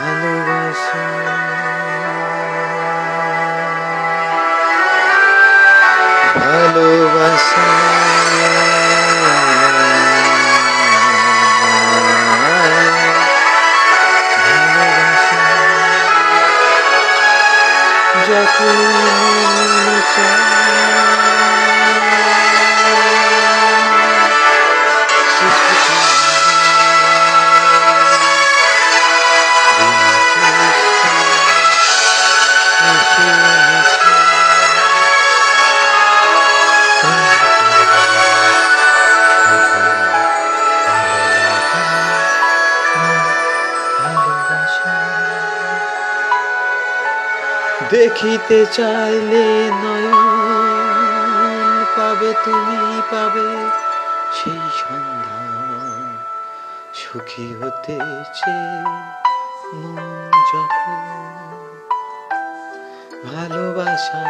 ভালোবাসা। ভালোবাসা। যখন মন দেখিতে চাইলে নয়ন পাবে তুমি পাবে সেই সন্ধান। সুখী হতেছে মন যখন ভালোবাসা